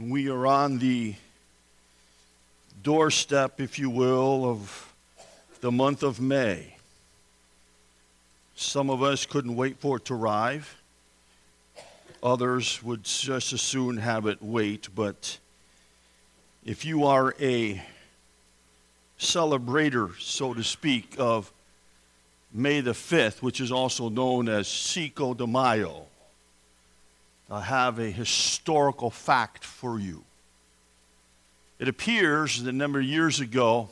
We are on the doorstep, if you will, of the month of May. Some of us couldn't wait for it to arrive. Others would just as soon have it wait. But if you are a celebrator, so to speak, of May the 5th, which is also known as Cinco de Mayo, I have a historical fact for you. It appears that a number of years ago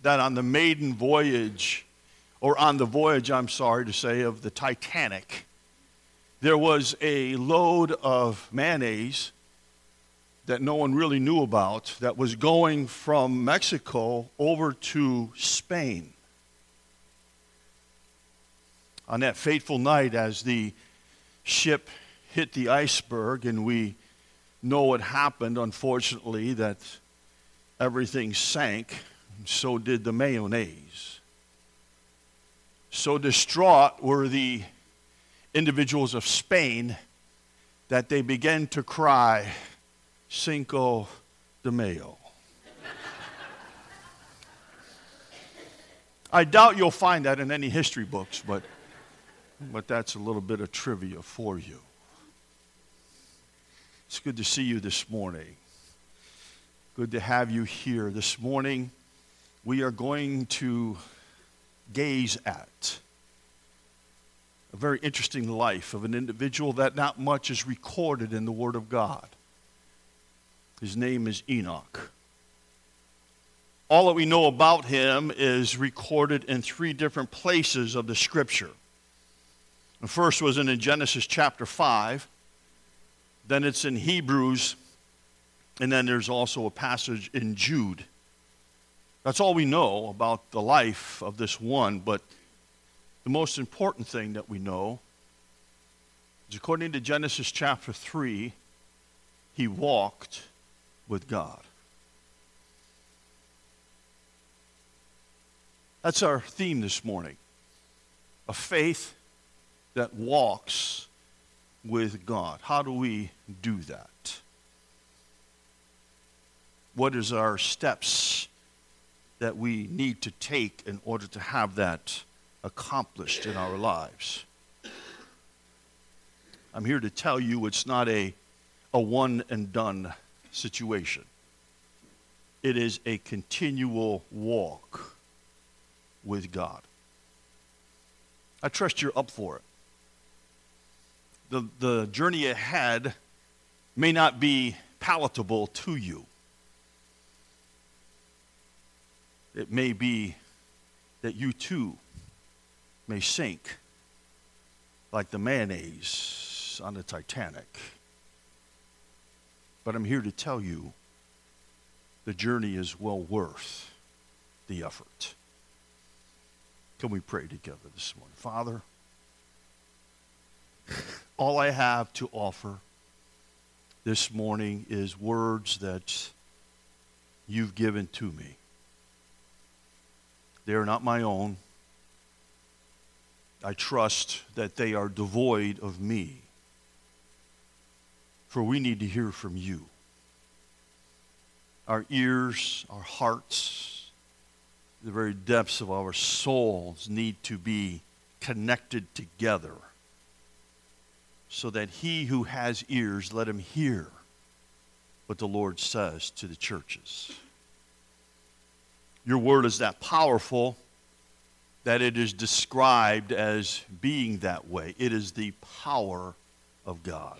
that on the maiden voyage, or on the voyage, I'm sorry to say, of the Titanic, there was a load of mayonnaise that no one really knew about that was going from Mexico over to Spain. On that fateful night, as the ship hit the iceberg, and we know what happened, unfortunately, that everything sank. So did the mayonnaise. So distraught were the individuals of Spain that they began to cry, Cinco de Mayo. I doubt you'll find that in any history books, but, but that's a little bit of trivia for you. It's good to see you this morning. Good to have you here. This morning, we are going to gaze at a very interesting life of an individual that not much is recorded in the Word of God. His name is Enoch. All that we know about him is recorded in three different places of the Scripture. The first was in Genesis chapter 5 then it's in Hebrews, and then there's also a passage in Jude. That's all we know about the life of this one, but the most important thing that we know is according to Genesis chapter 3, he walked with God. That's our theme this morning a faith that walks with God. How do we do that? What is our steps that we need to take in order to have that accomplished in our lives? I'm here to tell you it's not a, a one and done situation. It is a continual walk with God. I trust you're up for it the, the journey ahead may not be palatable to you. It may be that you too may sink like the mayonnaise on the Titanic. But I'm here to tell you the journey is well worth the effort. Can we pray together this morning? Father, all I have to offer this morning is words that you've given to me. They are not my own. I trust that they are devoid of me. For we need to hear from you. Our ears, our hearts, the very depths of our souls need to be connected together so that he who has ears, let him hear what the Lord says to the churches. Your word is that powerful that it is described as being that way. It is the power of God.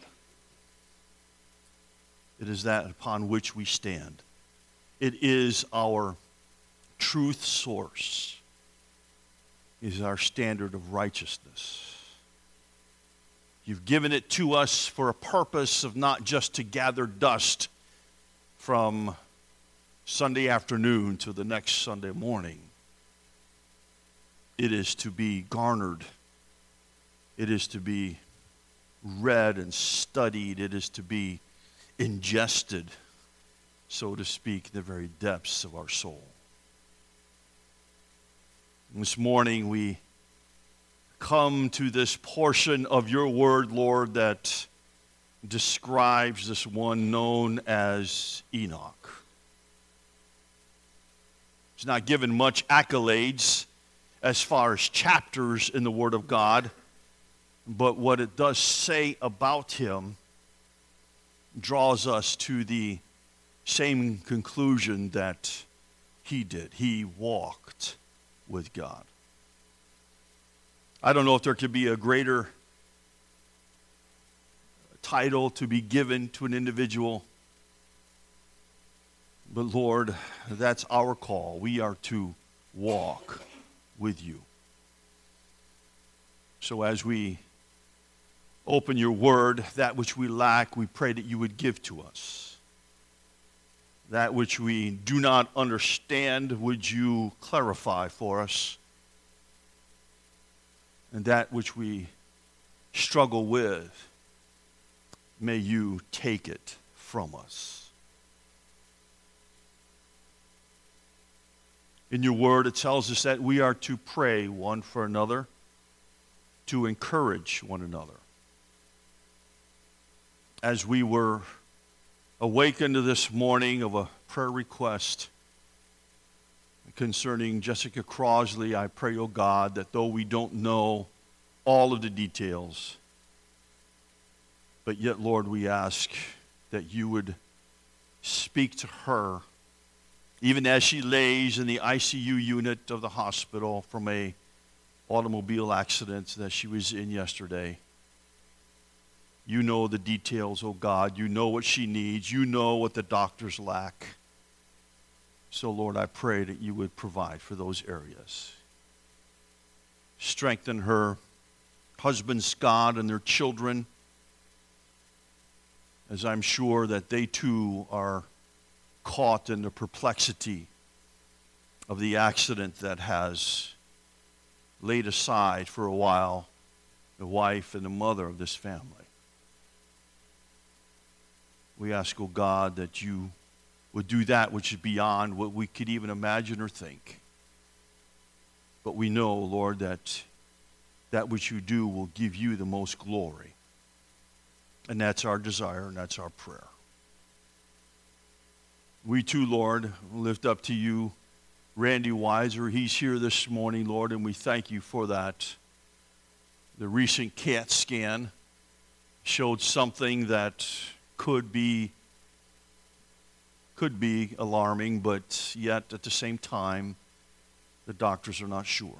It is that upon which we stand. It is our truth source. It is our standard of righteousness. You've given it to us for a purpose of not just to gather dust from Sunday afternoon to the next Sunday morning. It is to be garnered. It is to be read and studied. It is to be ingested, so to speak, in the very depths of our soul. This morning we come to this portion of your word, Lord, that describes this one known as Enoch. He's not given much accolades as far as chapters in the Word of God, but what it does say about him draws us to the same conclusion that he did. He walked with God. I don't know if there could be a greater title to be given to an individual. But Lord, that's our call. We are to walk with you. So as we open your word, that which we lack, we pray that you would give to us. That which we do not understand, would you clarify for us? And that which we struggle with, may you take it from us. In your word, it tells us that we are to pray one for another, to encourage one another. As we were awakened this morning of a prayer request concerning Jessica Crosley, I pray, oh God, that though we don't know all of the details, but yet, Lord, we ask that you would speak to her, even as she lays in the ICU unit of the hospital from a automobile accident that she was in yesterday. You know the details, oh God. You know what she needs. You know what the doctors lack. So, Lord, I pray that you would provide for those areas. Strengthen her husband Scott and their children as I'm sure that they too are caught in the perplexity of the accident that has laid aside for a while the wife and the mother of this family. We ask, oh God, that you would do that which is beyond what we could even imagine or think. But we know, Lord, that that which you do will give you the most glory. And that's our desire and that's our prayer. We too, Lord, lift up to you Randy Weiser. He's here this morning, Lord, and we thank you for that. The recent CAT scan showed something that could be could be alarming, but yet at the same time, the doctors are not sure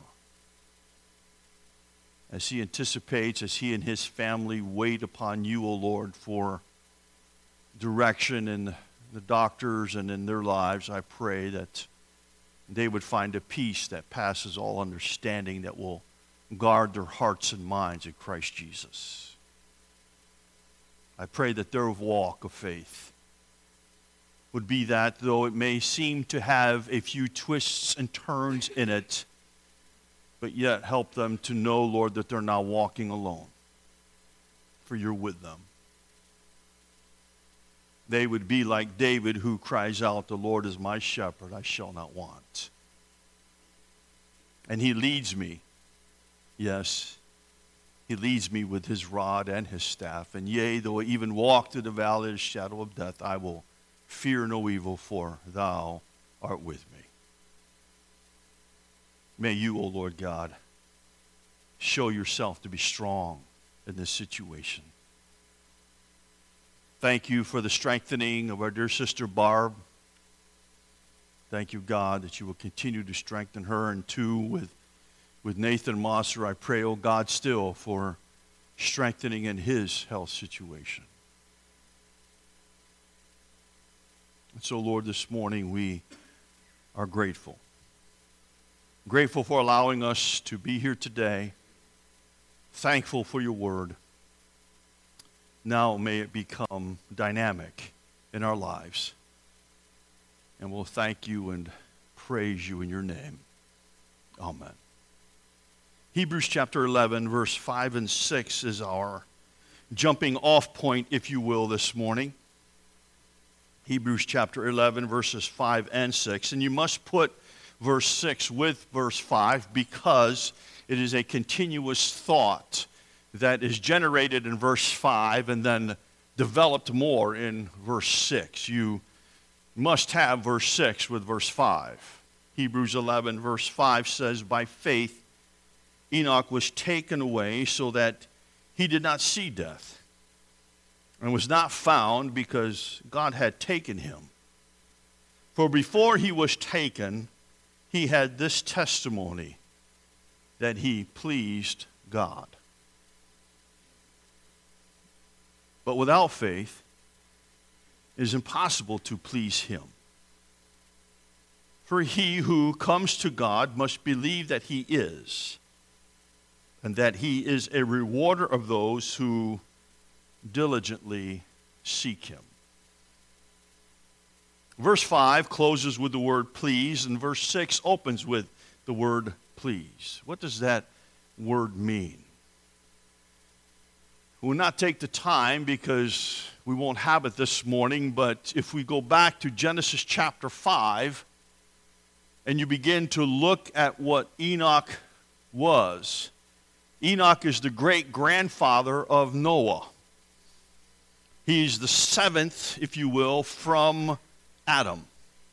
as he anticipates, as he and his family wait upon you, O Lord, for direction in the doctors and in their lives, I pray that they would find a peace that passes all understanding that will guard their hearts and minds in Christ Jesus. I pray that their walk of faith would be that, though it may seem to have a few twists and turns in it, but yet help them to know, Lord, that they're not walking alone, for you're with them. They would be like David who cries out, The Lord is my shepherd, I shall not want. And he leads me. Yes, he leads me with his rod and his staff. And yea, though I even walk through the valley of the shadow of death, I will fear no evil, for thou art with me. May you, O Lord God, show yourself to be strong in this situation. Thank you for the strengthening of our dear sister Barb. Thank you, God, that you will continue to strengthen her. And two, with, with Nathan Mosser, I pray, oh God, still for strengthening in his health situation. And so, Lord, this morning we are grateful Grateful for allowing us to be here today. Thankful for your word. Now may it become dynamic in our lives. And we'll thank you and praise you in your name. Amen. Hebrews chapter 11, verse 5 and 6 is our jumping off point, if you will, this morning. Hebrews chapter 11, verses 5 and 6. And you must put verse 6 with verse 5 because it is a continuous thought that is generated in verse 5 and then developed more in verse 6. You must have verse 6 with verse 5. Hebrews 11, verse 5 says, By faith, Enoch was taken away so that he did not see death and was not found because God had taken him. For before he was taken, he had this testimony that he pleased God. But without faith, it is impossible to please him. For he who comes to God must believe that he is, and that he is a rewarder of those who diligently seek him. Verse 5 closes with the word please, and verse 6 opens with the word please. What does that word mean? We will not take the time because we won't have it this morning, but if we go back to Genesis chapter 5 and you begin to look at what Enoch was, Enoch is the great grandfather of Noah. He's the seventh, if you will, from Adam.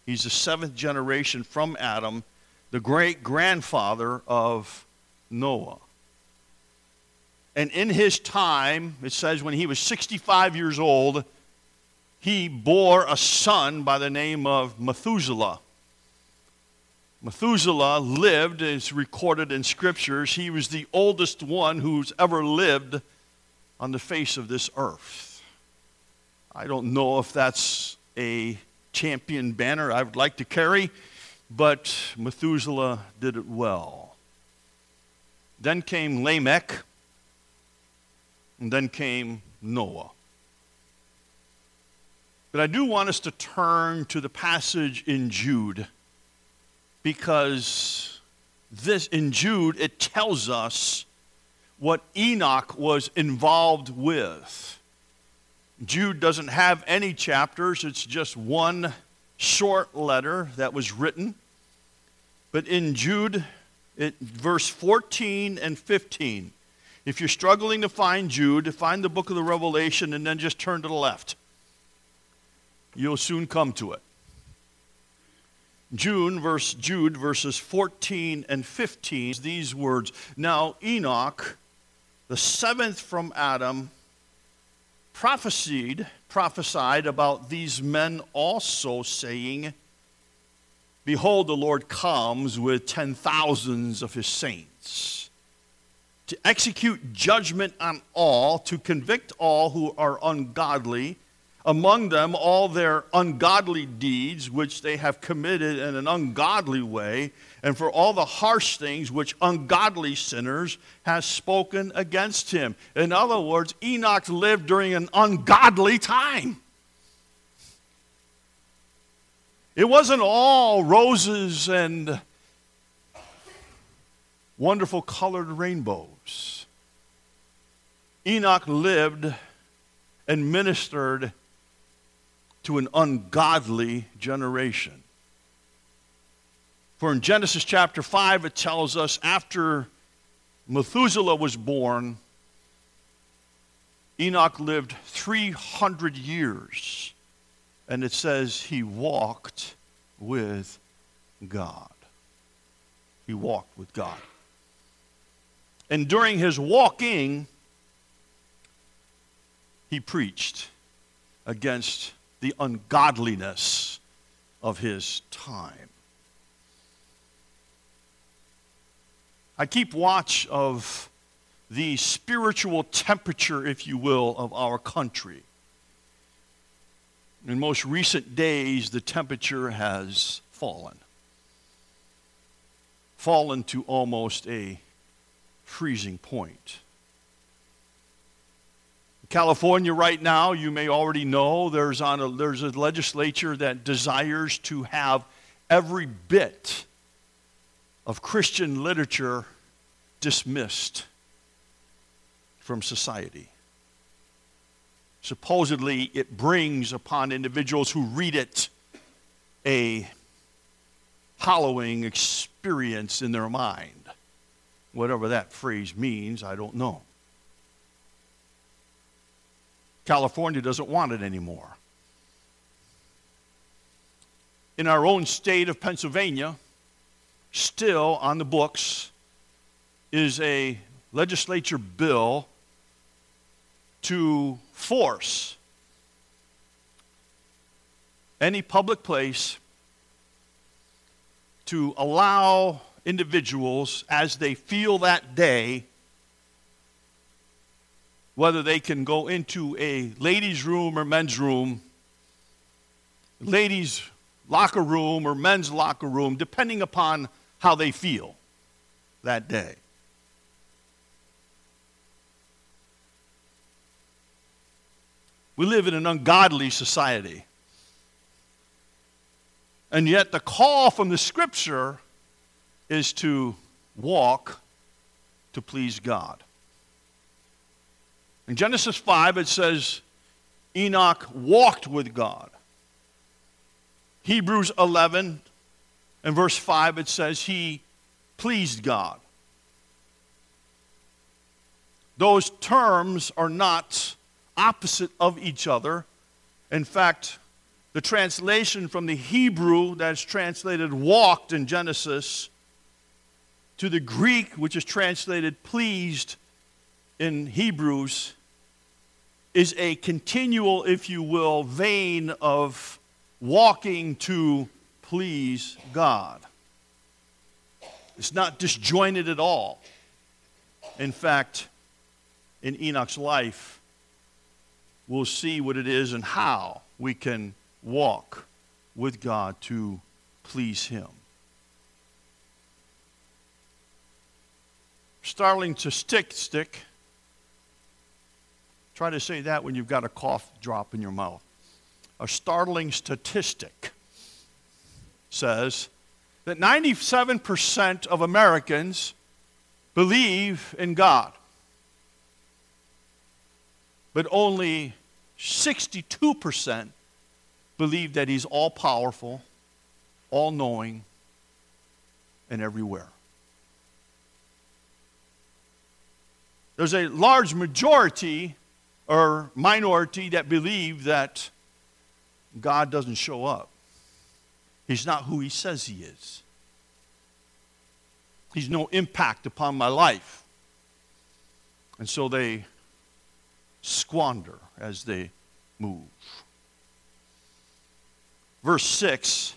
He's the seventh generation from Adam, the great grandfather of Noah. And in his time, it says when he was 65 years old, he bore a son by the name of Methuselah. Methuselah lived, as recorded in scriptures, he was the oldest one who's ever lived on the face of this earth. I don't know if that's a champion banner I would like to carry, but Methuselah did it well. Then came Lamech and then came Noah. But I do want us to turn to the passage in Jude because this in Jude it tells us what Enoch was involved with. Jude doesn't have any chapters, it's just one short letter that was written. But in Jude, it, verse 14 and 15, if you're struggling to find Jude, find the book of the Revelation and then just turn to the left. You'll soon come to it. June verse Jude verses 14 and 15 these words Now Enoch the seventh from Adam prophesied prophesied about these men also saying Behold the Lord comes with ten thousands of his saints to execute judgment on all, to convict all who are ungodly, among them all their ungodly deeds which they have committed in an ungodly way, and for all the harsh things which ungodly sinners have spoken against him. In other words, Enoch lived during an ungodly time. It wasn't all roses and wonderful colored rainbows. Enoch lived and ministered to an ungodly generation. For in Genesis chapter 5, it tells us after Methuselah was born, Enoch lived 300 years. And it says he walked with God. He walked with God. And during his walking, he preached against the ungodliness of his time. I keep watch of the spiritual temperature, if you will, of our country. In most recent days, the temperature has fallen. Fallen to almost a freezing point. California right now, you may already know, there's, on a, there's a legislature that desires to have every bit of Christian literature dismissed from society. Supposedly, it brings upon individuals who read it a hollowing experience in their mind. Whatever that phrase means, I don't know. California doesn't want it anymore. In our own state of Pennsylvania, still on the books is a legislature bill to force any public place to allow individuals as they feel that day whether they can go into a ladies' room or men's room, ladies' locker room or men's locker room, depending upon how they feel that day. We live in an ungodly society. And yet, the call from the scripture is to walk to please God. In Genesis 5, it says Enoch walked with God. Hebrews 11 and verse 5, it says he pleased God. Those terms are not opposite of each other. In fact, the translation from the Hebrew that's translated walked in Genesis to the Greek, which is translated pleased in Hebrews is a continual, if you will, vein of walking to please God. It's not disjointed at all. In fact, in Enoch's life, we'll see what it is and how we can walk with God to please Him. Starting to stick, stick Try to say that when you've got a cough drop in your mouth. A startling statistic says that 97% of Americans believe in God, but only 62% believe that He's all powerful, all knowing, and everywhere. There's a large majority or minority that believe that God doesn't show up. He's not who he says he is. He's no impact upon my life. And so they squander as they move. Verse 6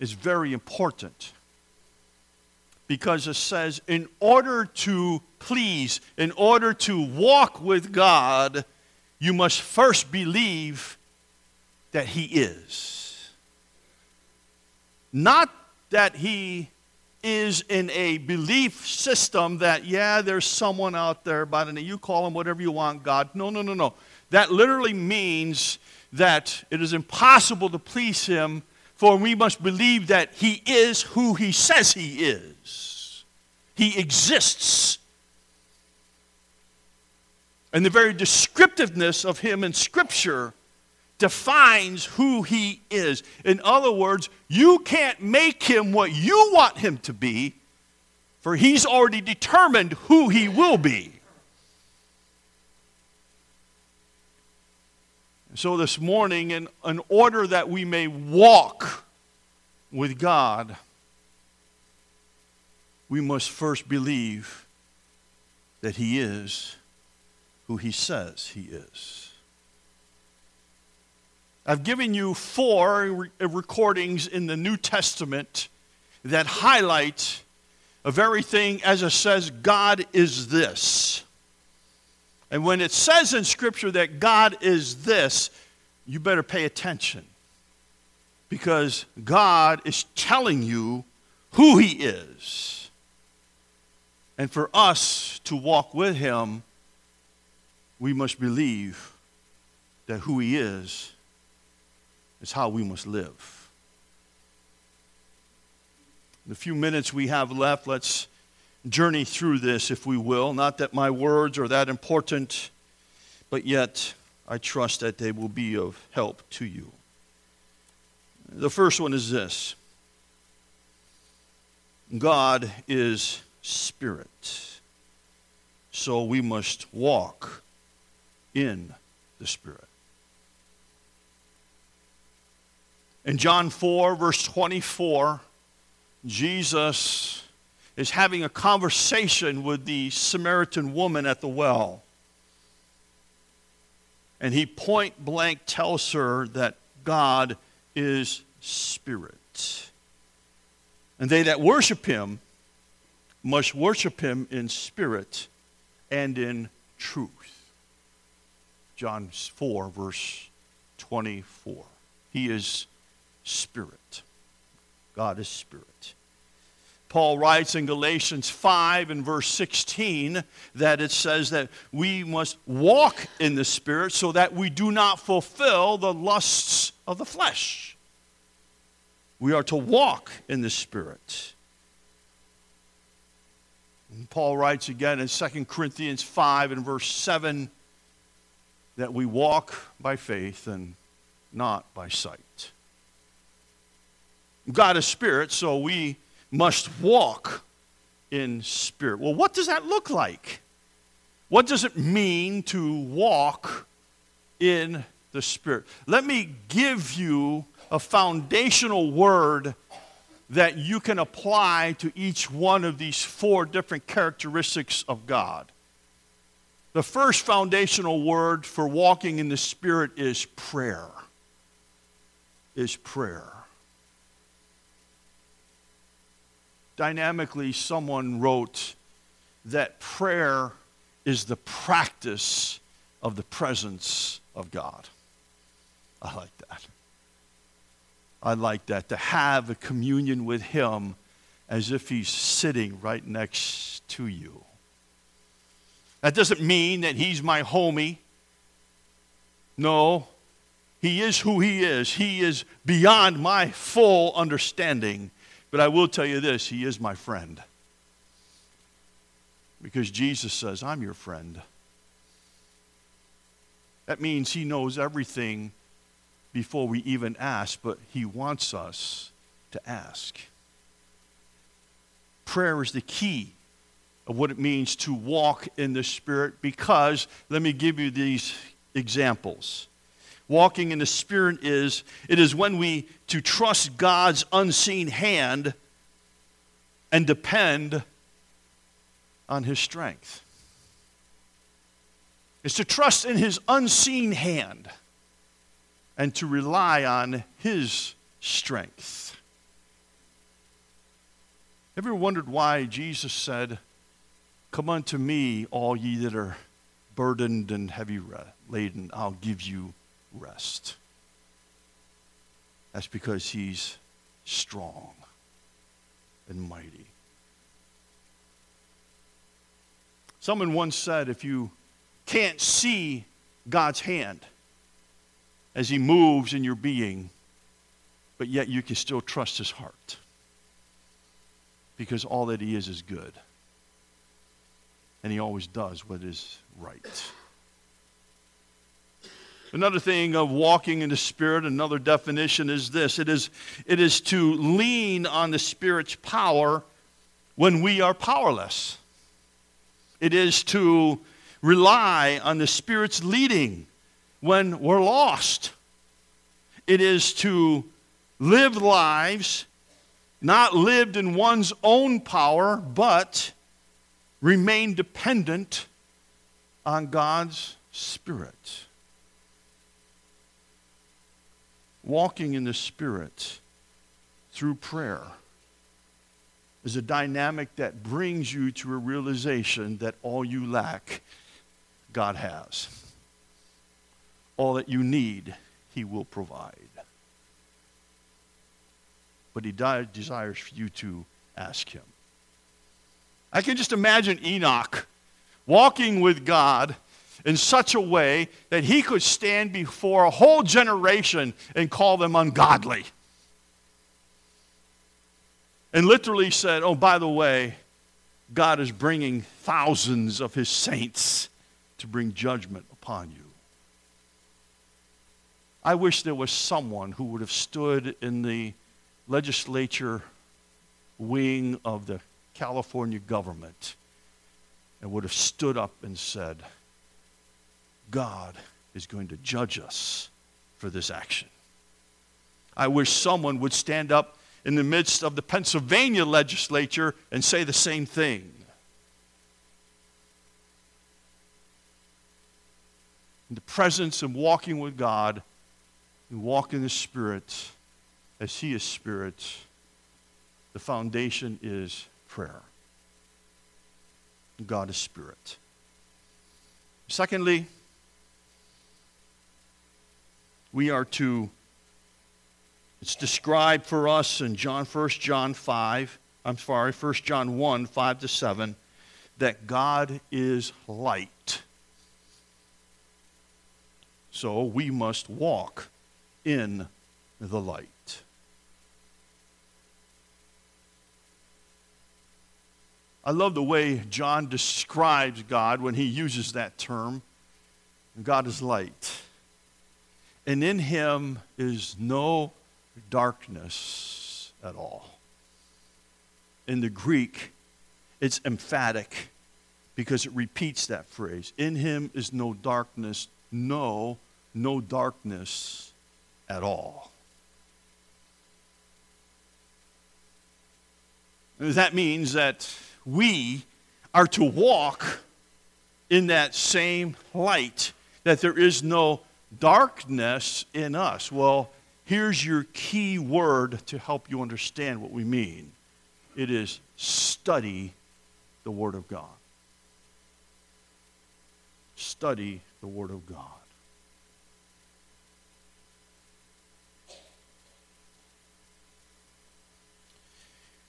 is very important because it says, in order to please, in order to walk with God, you must first believe that He is. Not that He is in a belief system that, yeah, there's someone out there by the name, you call him whatever you want, God. No, no, no, no. That literally means that it is impossible to please Him for we must believe that he is who he says he is. He exists. And the very descriptiveness of him in Scripture defines who he is. In other words, you can't make him what you want him to be, for he's already determined who he will be. So, this morning, in, in order that we may walk with God, we must first believe that He is who He says He is. I've given you four re- recordings in the New Testament that highlight a very thing as it says, God is this. And when it says in Scripture that God is this, you better pay attention. Because God is telling you who He is. And for us to walk with Him, we must believe that who He is is how we must live. In the few minutes we have left, let's journey through this, if we will. Not that my words are that important, but yet I trust that they will be of help to you. The first one is this God is spirit, so we must walk in the Spirit. In John 4, verse 24, Jesus is having a conversation with the Samaritan woman at the well. And he point blank tells her that God is spirit. And they that worship him must worship him in spirit and in truth. John 4, verse 24. He is spirit. God is spirit. Paul writes in Galatians 5 and verse 16 that it says that we must walk in the Spirit so that we do not fulfill the lusts of the flesh. We are to walk in the Spirit. And Paul writes again in 2 Corinthians 5 and verse 7 that we walk by faith and not by sight. God is spirit, so we must walk in spirit. Well, what does that look like? What does it mean to walk in the spirit? Let me give you a foundational word that you can apply to each one of these four different characteristics of God. The first foundational word for walking in the Spirit is prayer. Is prayer. Dynamically, someone wrote that prayer is the practice of the presence of God. I like that. I like that. To have a communion with Him as if He's sitting right next to you. That doesn't mean that He's my homie. No, He is who He is. He is beyond my full understanding. But I will tell you this He is my friend. Because Jesus says, I'm your friend. That means He knows everything before we even ask, but He wants us to ask. Prayer is the key of what it means to walk in the Spirit because, let me give you these examples walking in the Spirit is it is when we to trust God's unseen hand and depend on His strength. It's to trust in His unseen hand and to rely on His strength. Ever wondered why Jesus said, Come unto me, all ye that are burdened and heavy laden, I'll give you rest. That's because he's strong and mighty. Someone once said if you can't see God's hand as he moves in your being, but yet you can still trust his heart because all that he is is good. And he always does what is right. Another thing of walking in the Spirit, another definition is this it is, it is to lean on the Spirit's power when we are powerless. It is to rely on the Spirit's leading when we're lost. It is to live lives not lived in one's own power, but remain dependent on God's Spirit walking in the Spirit through prayer is a dynamic that brings you to a realization that all you lack, God has. All that you need, He will provide. But He desires for you to ask Him. I can just imagine Enoch walking with God in such a way that he could stand before a whole generation and call them ungodly. And literally said, Oh, by the way, God is bringing thousands of his saints to bring judgment upon you. I wish there was someone who would have stood in the legislature wing of the California government and would have stood up and said, God is going to judge us for this action. I wish someone would stand up in the midst of the Pennsylvania legislature and say the same thing. In the presence and walking with God, and walk in the Spirit as He is Spirit, the foundation is prayer. God is Spirit. Secondly, we are to it's described for us in John 1 John 5, I'm sorry, 1 John 1, 5 to 7, that God is light. So we must walk in the light. I love the way John describes God when he uses that term. God is light. And in him is no darkness at all. In the Greek, it's emphatic because it repeats that phrase. In him is no darkness, no, no darkness at all. That means that we are to walk in that same light, that there is no darkness in us. Well, here's your key word to help you understand what we mean it is study the Word of God. Study the Word of God.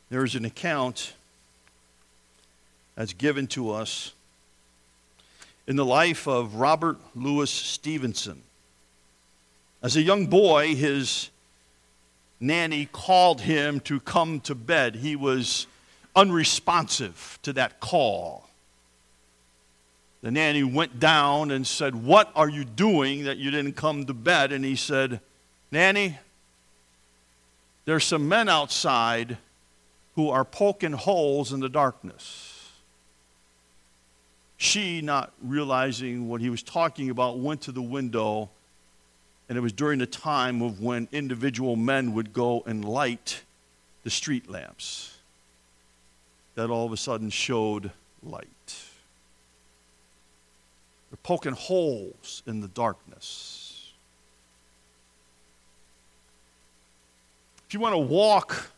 There's an account that's given to us in the life of Robert Louis Stevenson. As a young boy, his nanny called him to come to bed. He was unresponsive to that call. The nanny went down and said, What are you doing that you didn't come to bed? And he said, Nanny, there's some men outside who are poking holes in the darkness. She, not realizing what he was talking about, went to the window and it was during the time of when individual men would go and light the street lamps that all of a sudden showed light. They're poking holes in the darkness. If you want to walk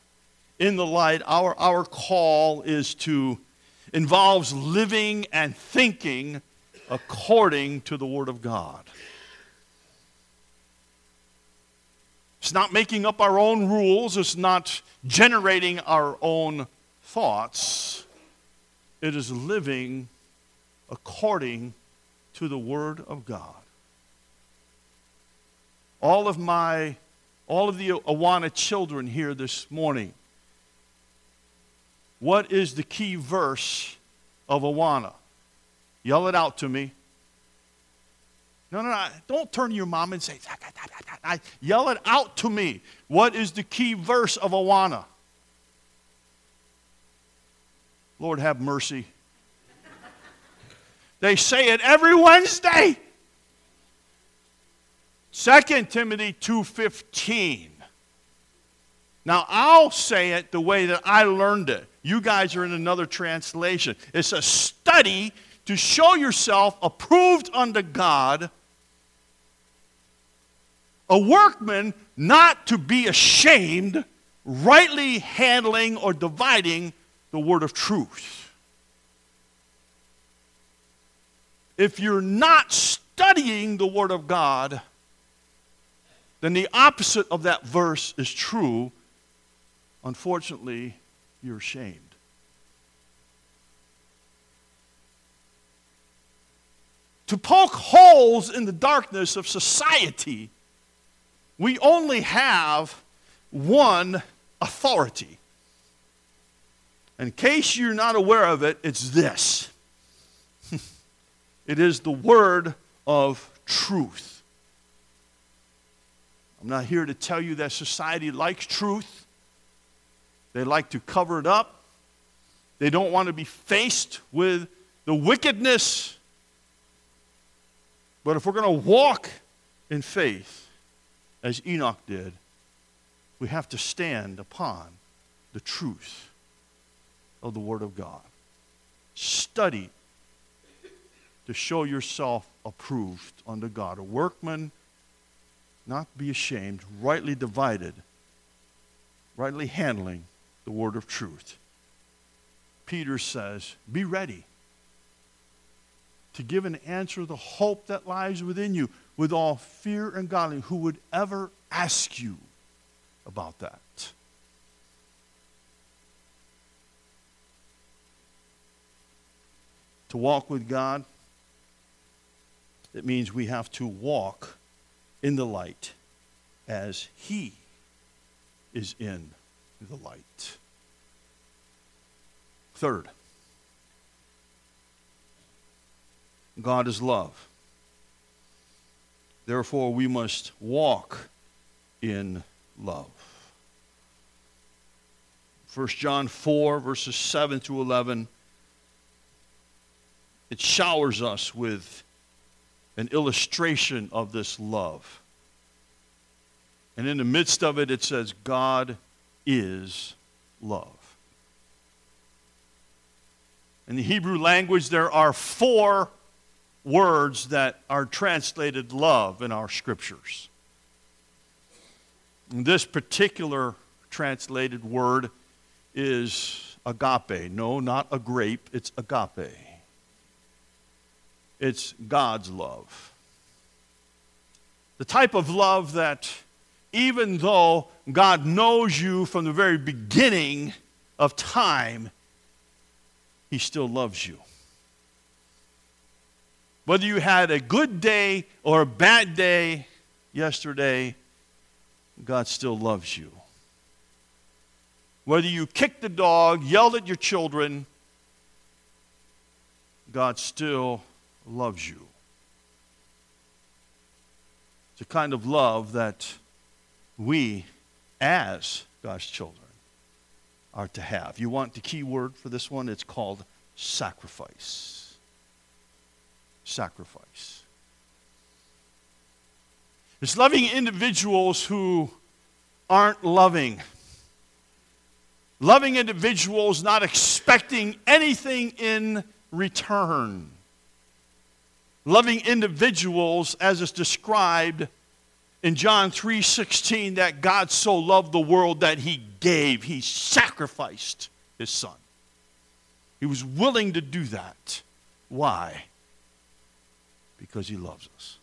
in the light, our, our call is to involves living and thinking according to the Word of God. It's not making up our own rules, it's not generating our own thoughts. It is living according to the Word of God. All of my, all of the Awana children here this morning, what is the key verse of Awana? Yell it out to me. No, no, no. Don't turn to your mom and say, yell it out to me. What is the key verse of Awana? Lord have mercy. They say it every Wednesday. 2 Timothy 2:15. Now I'll say it the way that I learned it. You guys are in another translation. It's a study to show yourself approved unto God a workman not to be ashamed, rightly handling or dividing the word of truth. If you're not studying the word of God, then the opposite of that verse is true. Unfortunately, you're ashamed. To poke holes in the darkness of society we only have one authority. In case you're not aware of it, it's this it is the word of truth. I'm not here to tell you that society likes truth, they like to cover it up, they don't want to be faced with the wickedness But if we're going to walk in faith, as Enoch did, we have to stand upon the truth of the Word of God. Study to show yourself approved unto God, a workman not be ashamed, rightly divided, rightly handling the word of truth. Peter says, Be ready to give an answer the hope that lies within you with all fear and godliness. Who would ever ask you about that? To walk with God, it means we have to walk in the light as He is in the light. Third, God is love. Therefore, we must walk in love. 1 John 4, verses 7 to 11, it showers us with an illustration of this love. And in the midst of it, it says, God is love. In the Hebrew language, there are four words that are translated love in our scriptures. And this particular translated word is agape. No, not a grape, it's agape. It's God's love. The type of love that, even though God knows you from the very beginning of time, He still loves you. Whether you had a good day or a bad day yesterday, God still loves you. Whether you kicked the dog, yelled at your children, God still loves you. It's a kind of love that we, as God's children, are to have. You want the key word for this one? It's called sacrifice. Sacrifice. It's loving individuals who aren't loving. Loving individuals not expecting anything in return loving individuals as is described in John 3:16 that God so loved the world that he gave, he sacrificed his son. He was willing to do that. Why? Because he loves us.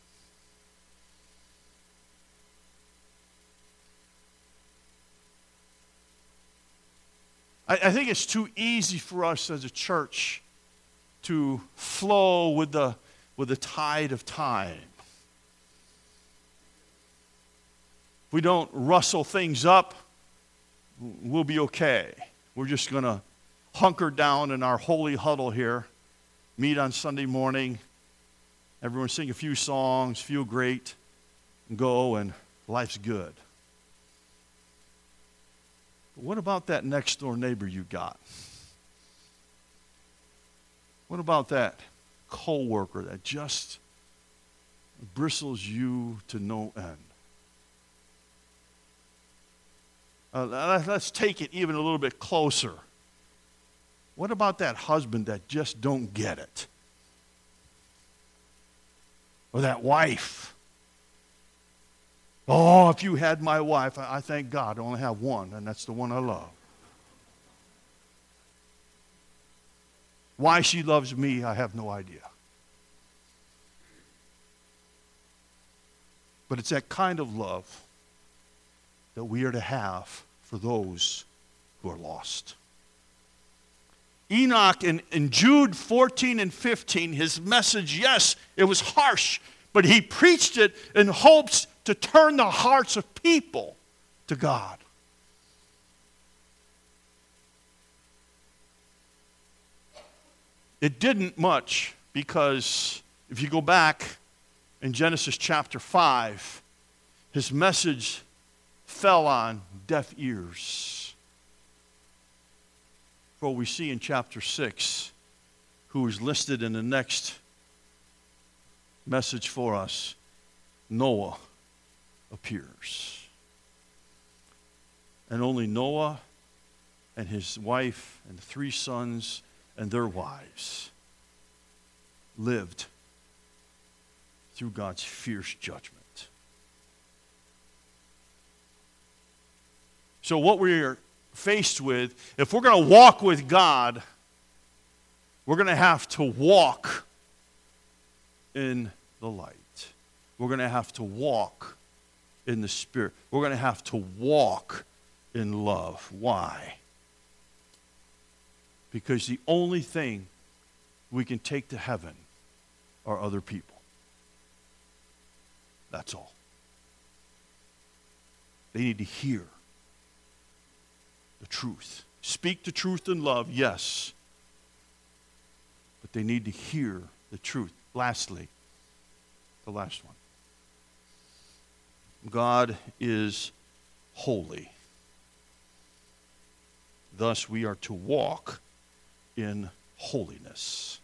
I, I think it's too easy for us as a church to flow with the with the tide of time. If we don't rustle things up, we'll be okay. We're just going to hunker down in our holy huddle here, meet on Sunday morning, everyone sing a few songs, feel great, and go, and life's good. But what about that next door neighbor you got? What about that coworker that just bristles you to no end. Uh, let's take it even a little bit closer. What about that husband that just don't get it? Or that wife? Oh, if you had my wife, I, thank God I only have one, and that's the one I love. Why she loves me, I have no idea. But it's that kind of love that we are to have for those who are lost. Enoch in, in Jude 14 and 15, his message, yes, it was harsh, but he preached it in hopes to turn the hearts of people to God. It didn't much because if you go back in Genesis chapter 5, his message fell on deaf ears. For we see in chapter 6, who is listed in the next message for us Noah appears. And only Noah and his wife and three sons and their wives lived through God's fierce judgment. So, what we're faced with, if we're going to walk with God, we're going to have to walk in the light. We're going to have to walk in the Spirit. We're going to have to walk in love. Why? Because the only thing we can take to heaven are other people. That's all. They need to hear the truth. Speak the truth in love, yes. But they need to hear the truth. Lastly, the last one God is holy. Thus, we are to walk in holiness.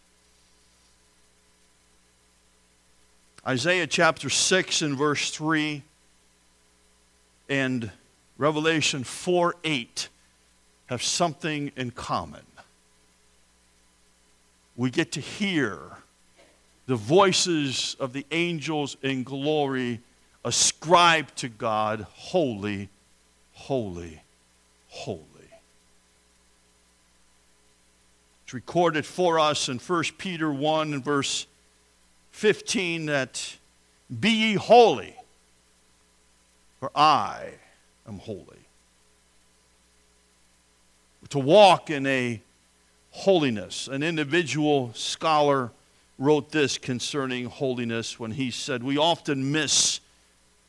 Isaiah chapter 6 and verse 3 and Revelation 4 8 have something in common. We get to hear the voices of the angels in glory ascribe to God, holy, holy, holy. It's recorded for us in 1 Peter 1 and verse 15 that be ye holy, for I am holy. To walk in a holiness. An individual scholar wrote this concerning holiness when he said, We often miss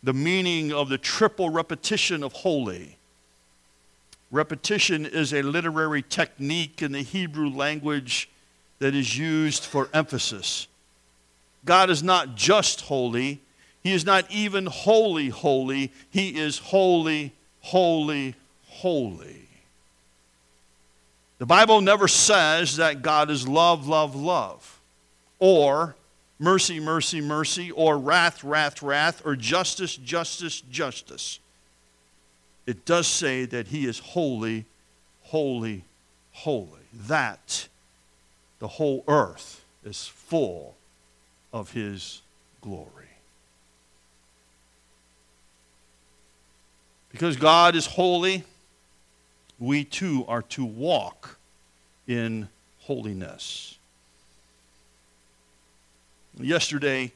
the meaning of the triple repetition of holy. Repetition is a literary technique in the Hebrew language that is used for emphasis. God is not just holy, He is not even holy, holy. He is holy, holy, holy. The Bible never says that God is love, love, love, or mercy, mercy, mercy, or wrath, wrath, wrath, or justice, justice, justice it does say that he is holy, holy, holy. That the whole earth is full of his glory. Because God is holy, we too are to walk in holiness. Yesterday,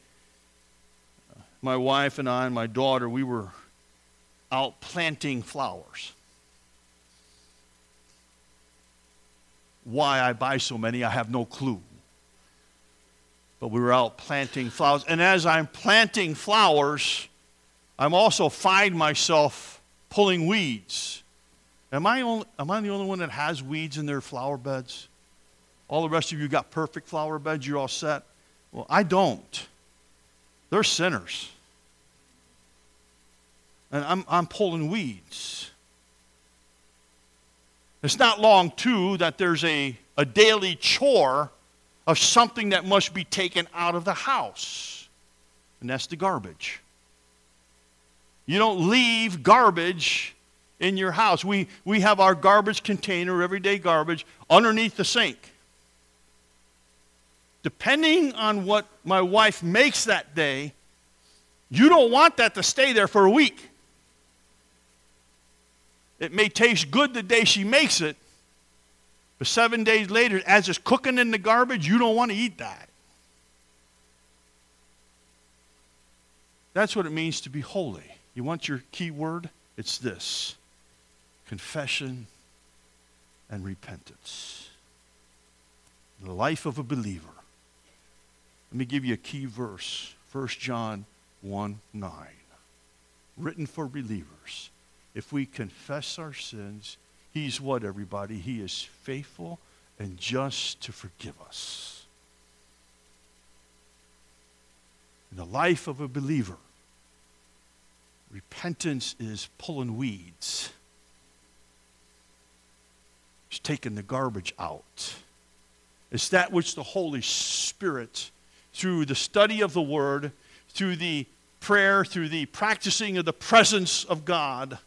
my wife and I and my daughter, we were out planting flowers. Why I buy so many, I have no clue. But we were out planting flowers. And as I'm planting flowers, I'm also find myself pulling weeds. Am I, only, am I the only one that has weeds in their flower beds? All the rest of you got perfect flower beds, you're all set? Well, I don't. They're sinners and I'm, I'm pulling weeds. It's not long, too, that there's a, a daily chore of something that must be taken out of the house, and that's the garbage. You don't leave garbage in your house. We, we have our garbage container, everyday garbage, underneath the sink. Depending on what my wife makes that day, you don't want that to stay there for a week. It may taste good the day she makes it, but seven days later, as it's cooking in the garbage, you don't want to eat that. That's what it means to be holy. You want your key word? It's this confession and repentance. The life of a believer. Let me give you a key verse 1 John 1 9. Written for believers if we confess our sins, He's what, everybody? He is faithful and just to forgive us. In the life of a believer, repentance is pulling weeds, it's taking the garbage out. It's that which the Holy Spirit through the study of the Word, through the prayer, through the practicing of the presence of God,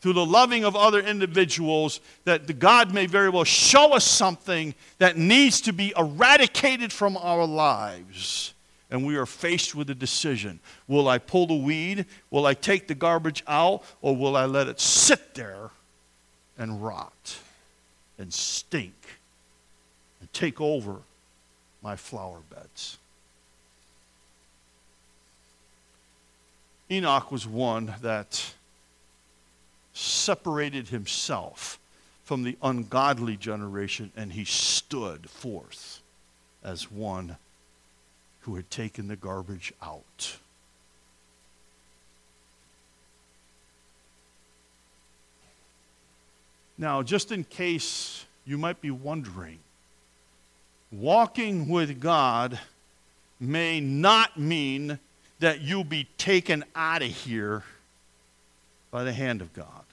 through the loving of other individuals, that God may very well show us something that needs to be eradicated from our lives. And we are faced with a decision. Will I pull the weed? Will I take the garbage out? Or will I let it sit there and rot and stink and take over my flower beds? Enoch was one that separated himself from the ungodly generation and he stood forth as one who had taken the garbage out. Now, just in case you might be wondering, walking with God may not mean that you'll be taken out of here by the hand of God.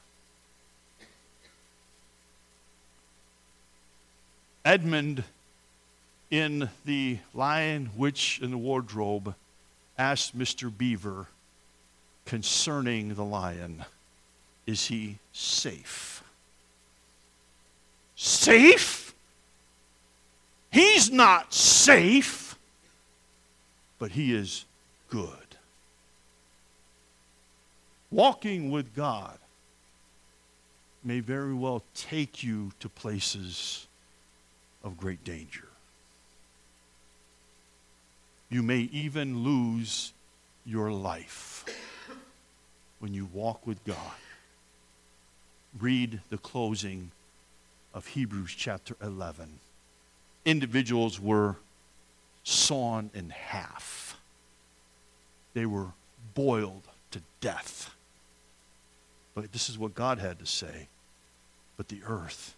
Edmund, in The Lion, Witch, and the Wardrobe, asked Mr. Beaver concerning the lion Is he safe? Safe? He's not safe, but he is good. Walking with God may very well take you to places of great danger. You may even lose your life when you walk with God. Read the closing of Hebrews chapter 11. Individuals were sawn in half they were boiled to death. But this is what God had to say. But the earth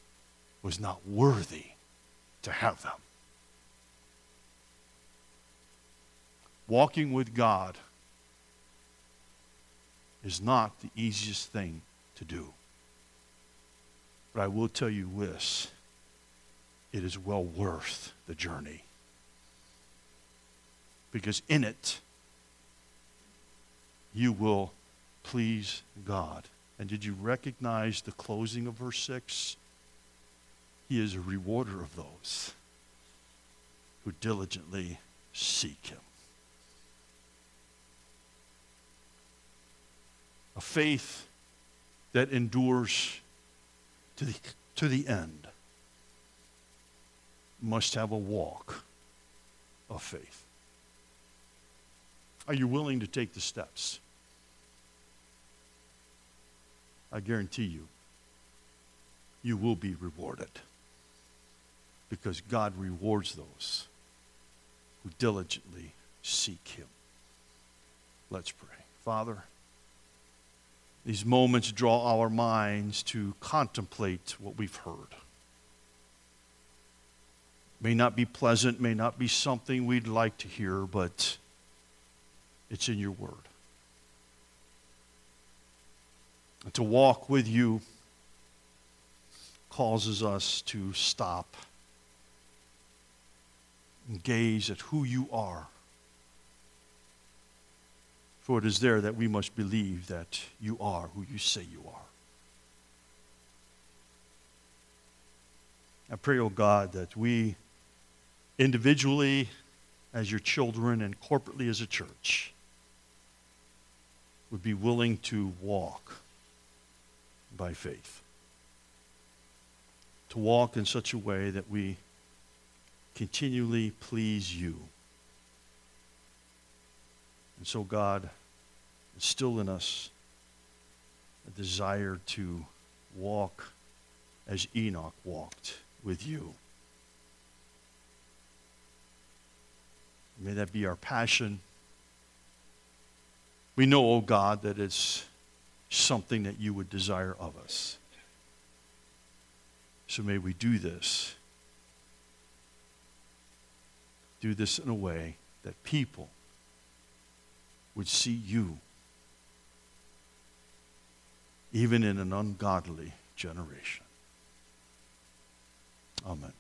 was not worthy to have them. Walking with God is not the easiest thing to do. But I will tell you this it is well worth the journey. Because in it, you will please God. And did you recognize the closing of verse 6? He is a rewarder of those who diligently seek him. A faith that endures to the, to the end must have a walk of faith. Are you willing to take the steps? I guarantee you, you will be rewarded because God rewards those who diligently seek Him. Let's pray. Father, these moments draw our minds to contemplate what we've heard. May not be pleasant, may not be something we'd like to hear, but it's in your word. And to walk with you causes us to stop and gaze at who you are. For it is there that we must believe that you are who you say you are. I pray, O oh God, that we individually, as your children, and corporately as a church, would be willing to walk by faith. To walk in such a way that we continually please you. And so, God, instill in us a desire to walk as Enoch walked with you. May that be our passion. We know, O oh God, that it's something that you would desire of us. So may we do this. Do this in a way that people would see you, even in an ungodly generation. Amen.